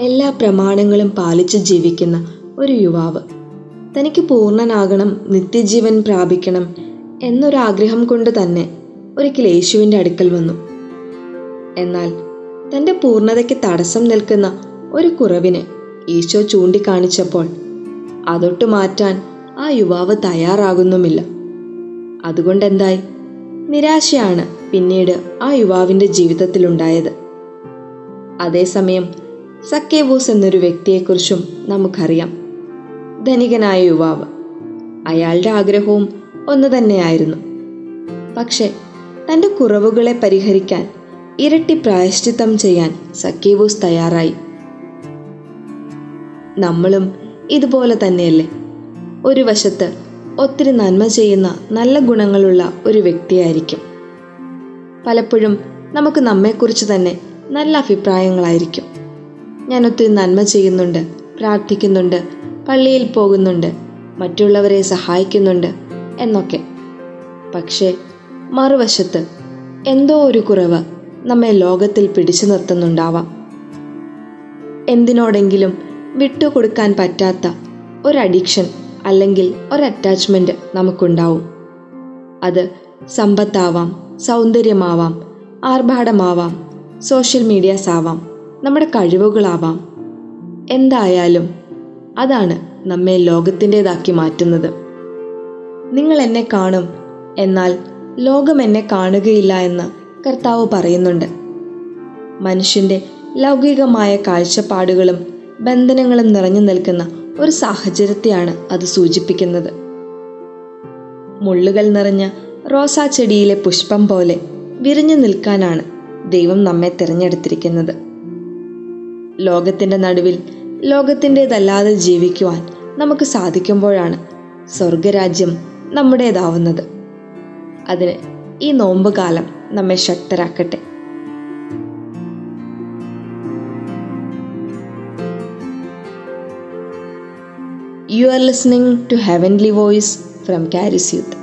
എല്ലാ പ്രമാണങ്ങളും പാലിച്ച് ജീവിക്കുന്ന ഒരു യുവാവ്. തനിക്ക് പൂർണനാകണം നിത്യജീവൻ പ്രാപിക്കണം എന്നൊരാഗ്രഹം കൊണ്ട് തന്നെ ഒരിക്കൽ യേശുവിന്റെ അടുക്കൽ വന്നു. എന്നാൽ തന്റെ പൂർണതയ്ക്ക് തടസ്സം നിൽക്കുന്ന ഒരു കുറവിനെ ഈശോ ചൂണ്ടിക്കാണിച്ചപ്പോൾ അതൊട്ട് മാറ്റാൻ ആ യുവാവ് തയ്യാറാകുന്നുമില്ല. അതുകൊണ്ടെന്തായി? നിരാശയാണ് പിന്നീട് ആ യുവാവിന്റെ ജീവിതത്തിലുണ്ടായത്. അതേസമയം സക്കേബൂസ് എന്നൊരു വ്യക്തിയെക്കുറിച്ചും നമുക്കറിയാം. ധനികനായ യുവാവ്. അയാളുടെ ആഗ്രഹവും ഒന്ന് തന്നെയായിരുന്നു. പക്ഷെ തന്റെ കുറവുകളെ പരിഹരിക്കാൻ ഇരട്ടി പ്രായശ്ചിത്തം ചെയ്യാൻ സക്കേബൂസ് തയ്യാറായി. നമ്മളും ഇതുപോലെ തന്നെയല്ലേ? ഒരു വശത്ത് ഒത്തിരി നന്മ ചെയ്യുന്ന നല്ല ഗുണങ്ങളുള്ള ഒരു വ്യക്തിയായിരിക്കും. പലപ്പോഴും നമുക്ക് നമ്മെക്കുറിച്ച് തന്നെ നല്ല അഭിപ്രായങ്ങളായിരിക്കും. ഞാൻ ഒത്തിരി നന്മ ചെയ്യുന്നുണ്ട് പ്രാർത്ഥിക്കുന്നുണ്ട് പള്ളിയിൽ പോകുന്നുണ്ട് മറ്റുള്ളവരെ സഹായിക്കുന്നുണ്ട് എന്നൊക്കെ. പക്ഷേ മറുവശത്ത് എന്തോ ഒരു കുറവ് നമ്മെ ലോകത്തിൽ പിടിച്ചു നിർത്തുന്നുണ്ടാവാം. എന്തിനോടെങ്കിലും വിട്ടുകൊടുക്കാൻ പറ്റാത്ത ഒരു അഡിക്ഷൻ അല്ലെങ്കിൽ ഒരു അറ്റാച്ച്മെന്റ് നമുക്കുണ്ടാവും. അത് സമ്പത്താവാം സൗന്ദര്യമാവാം ആർഭാടമാവാം സോഷ്യൽ മീഡിയാസ് ആവാം. നമ്മുടെ കഴിവുകളാവാം. എന്തായാലും അതാണ് നമ്മെ ലോകത്തിന്റെതാക്കി മാറ്റുന്നത്. നിങ്ങൾ എന്നെ കാണും എന്നാൽ ലോകം എന്നെ കാണുകയില്ല എന്ന് കർത്താവ് പറയുന്നുണ്ട്. മനുഷ്യന്റെ ലൗകികമായ കാഴ്ചപ്പാടുകളും ബന്ധനങ്ങളും നിറഞ്ഞു നിൽക്കുന്ന ഒരു സാഹചര്യത്തെയാണ് അത് സൂചിപ്പിക്കുന്നത്. മുള്ളുകൾ നിറഞ്ഞ റോസാ ചെടിയിലെ പുഷ്പം പോലെ വിരിഞ്ഞു നിൽക്കാനാണ് ദൈവം നമ്മെ തിരഞ്ഞെടുത്തിരിക്കുന്നത്. ലോകത്തിന്റെ നടുവിൽ ലോകത്തിന്റെതല്ലാതെ ജീവിക്കുവാൻ നമുക്ക് സാധിക്കുമ്പോഴാണ് സ്വർഗരാജ്യം നമ്മുടേതാവുന്നത് അതിന് ഈ നോമ്പ് കാലം നമ്മെ ശക്തരാക്കട്ടെ you are listening to heavenly voice from Charis Youth.